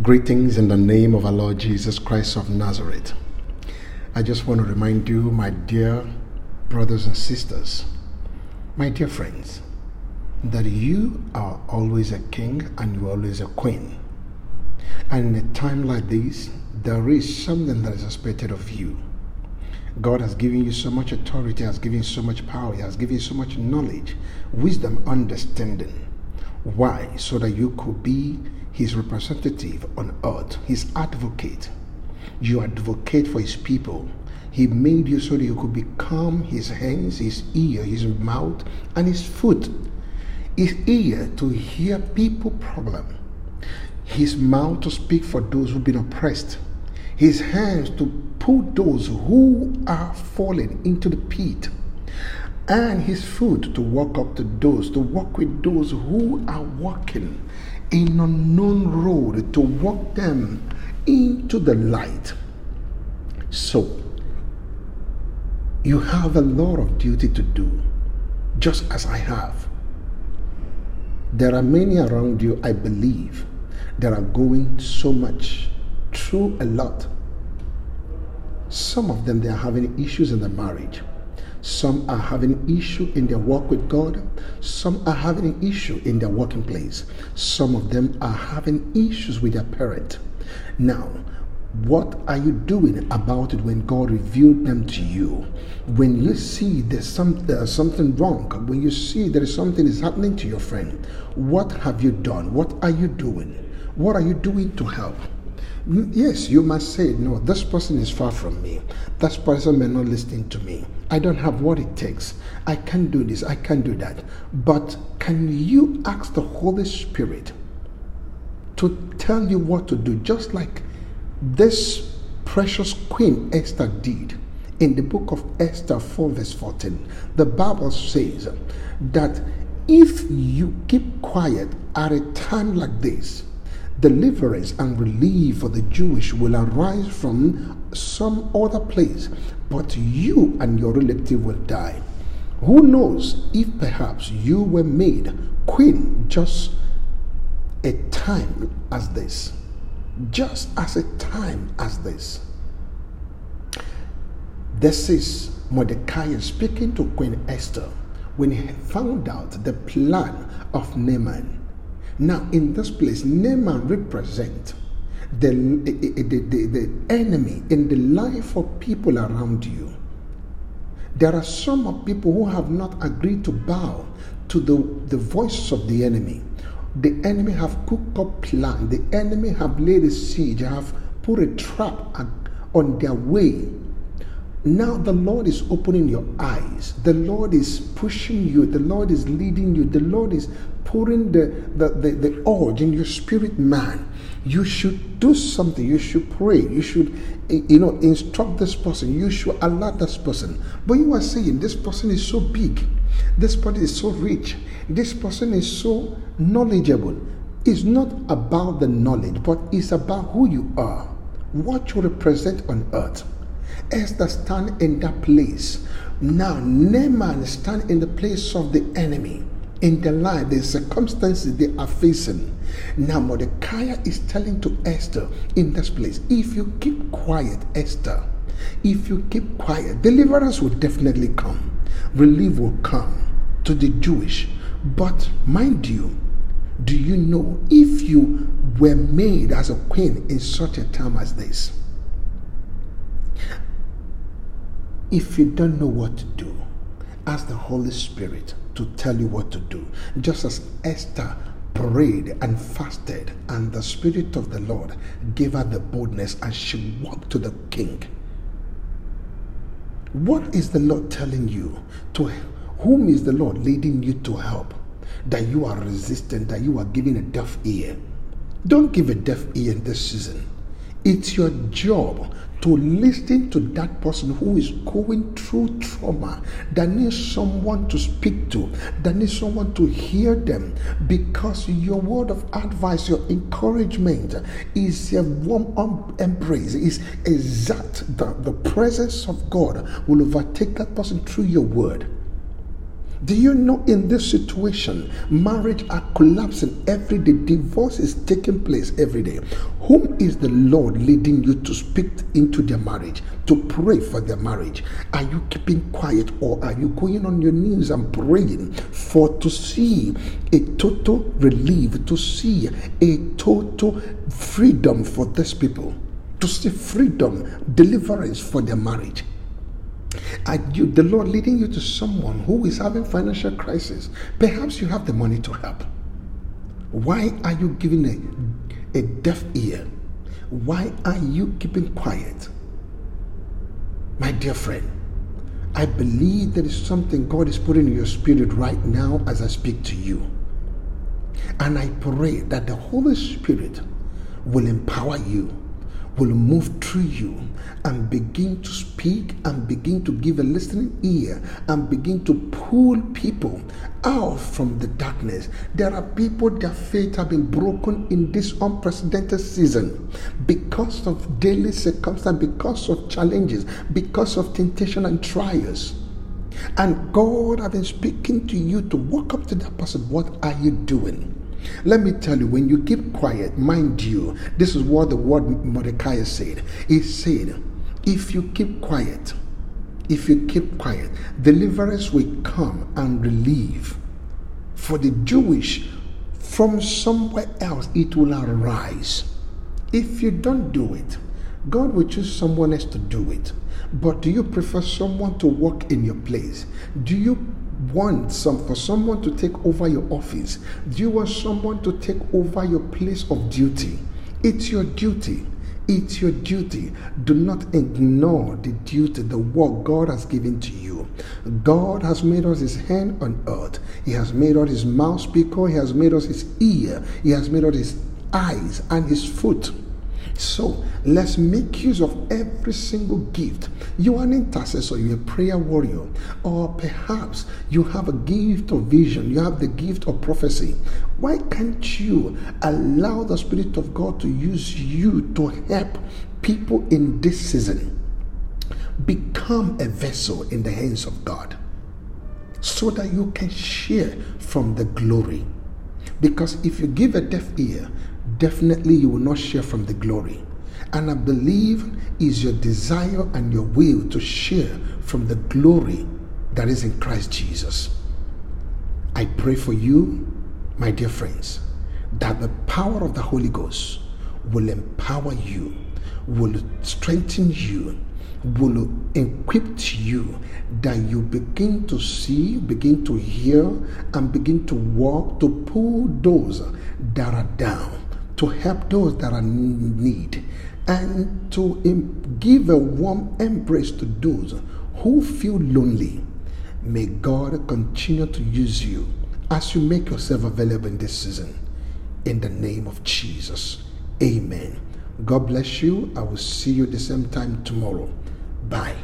Greetings in the name of our Lord Jesus Christ of Nazareth. I just want to remind you, my dear brothers and sisters, my dear friends, that you are always a king and you are always a queen. And in a time like this, there is something that is expected of you. God has given you so much authority, has given you so much power, He has given you so much knowledge, wisdom, understanding. Why? So that you could be his representative on earth, his advocate. You advocate for his people. He made you so that you could become his hands, his ear, his mouth, and his foot. His ear to hear people problem. His mouth to speak for those who've been oppressed. His hands to put those who are falling into the pit and his foot to walk up to those, to walk with those who are walking in unknown road, to walk them into the light. So, you have a lot of duty to do, just as I have. There are many around you, I believe, that are going so much through a lot. Some of them, they are having issues in their marriage some are having issue in their walk with God. Some are having an issue in their working place. Some of them are having issues with their parent. Now, what are you doing about it when God revealed them to you? When you see there's, some, there's something wrong, when you see there is something is happening to your friend, what have you done? What are you doing? What are you doing to help? Mm, yes, you must say, no, this person is far from me. This person may not listen to me. I don't have what it takes. I can't do this. I can't do that. But can you ask the Holy Spirit to tell you what to do, just like this precious Queen Esther did? In the book of Esther 4, verse 14, the Bible says that if you keep quiet at a time like this, deliverance and relief for the Jewish will arise from some other place, but you and your relative will die. Who knows if perhaps you were made queen just a time as this? Just as a time as this. This is Mordecai speaking to Queen Esther when he found out the plan of Haman now, in this place, Haman represent the, the, the, the enemy in the life of people around you. There are some people who have not agreed to bow to the, the voice of the enemy. The enemy have cooked up plan. The enemy have laid a siege, have put a trap on their way. Now the Lord is opening your eyes. The Lord is pushing you. The Lord is leading you. The Lord is pouring the, the, the, the urge in your spirit man. You should do something. You should pray. You should you know instruct this person. You should alert this person. But you are saying this person is so big. This person is so rich. This person is so knowledgeable. It's not about the knowledge but it's about who you are what you represent on earth Esther stand in that place now Haman stand in the place of the enemy in their life, the circumstances they are facing. Now, Mordecai is telling to Esther in this place if you keep quiet, Esther, if you keep quiet, deliverance will definitely come, relief will come to the Jewish. But mind you, do you know if you were made as a queen in such a time as this? If you don't know what to do, ask the Holy Spirit to tell you what to do. Just as Esther prayed and fasted, and the Spirit of the Lord gave her the boldness, and she walked to the king. What is the Lord telling you? To whom is the Lord leading you to help? That you are resistant, that you are giving a deaf ear. Don't give a deaf ear in this season. It's your job to listen to that person who is going through trauma, that needs someone to speak to, that needs someone to hear them, because your word of advice, your encouragement is a warm embrace, is exact. The, the presence of God will overtake that person through your word. Do you know in this situation, marriage are collapsing every day, divorce is taking place every day. Whom is the Lord leading you to speak into their marriage, to pray for their marriage? Are you keeping quiet or are you going on your knees and praying for to see a total relief, to see a total freedom for these people, to see freedom, deliverance for their marriage? Are you, the Lord leading you to someone who is having financial crisis? Perhaps you have the money to help. Why are you giving a, a deaf ear? Why are you keeping quiet? My dear friend, I believe there is something God is putting in your spirit right now as I speak to you. And I pray that the Holy Spirit will empower you will move through you and begin to speak and begin to give a listening ear and begin to pull people out from the darkness. There are people, their faith have been broken in this unprecedented season because of daily circumstance, because of challenges, because of temptation and trials. And God has been speaking to you to walk up to that person. What are you doing? Let me tell you, when you keep quiet, mind you, this is what the word Mordecai said. He said, if you keep quiet, if you keep quiet, deliverance will come and relieve. For the Jewish, from somewhere else, it will arise. If you don't do it, God will choose someone else to do it. But do you prefer someone to work in your place? Do you want some for someone to take over your office? Do you want someone to take over your place of duty? It's your duty. It's your duty. Do not ignore the duty, the work God has given to you. God has made us his hand on earth. He has made us his mouth speaker. He has made us his ear. He has made us his eyes and his foot. So let's make use of every single gift. You are an intercessor, you're a prayer warrior, or perhaps you have a gift of vision, you have the gift of prophecy. Why can't you allow the Spirit of God to use you to help people in this season? Become a vessel in the hands of God so that you can share from the glory. Because if you give a deaf ear, definitely you will not share from the glory. And I believe is your desire and your will to share from the glory that is in Christ Jesus. I pray for you, my dear friends, that the power of the Holy Ghost will empower you, will strengthen you, will equip you that you begin to see, begin to hear, and begin to walk to pull those that are down to help those that are in need and to give a warm embrace to those who feel lonely. May God continue to use you as you make yourself available in this season. In the name of Jesus. Amen. God bless you. I will see you the same time tomorrow. Bye.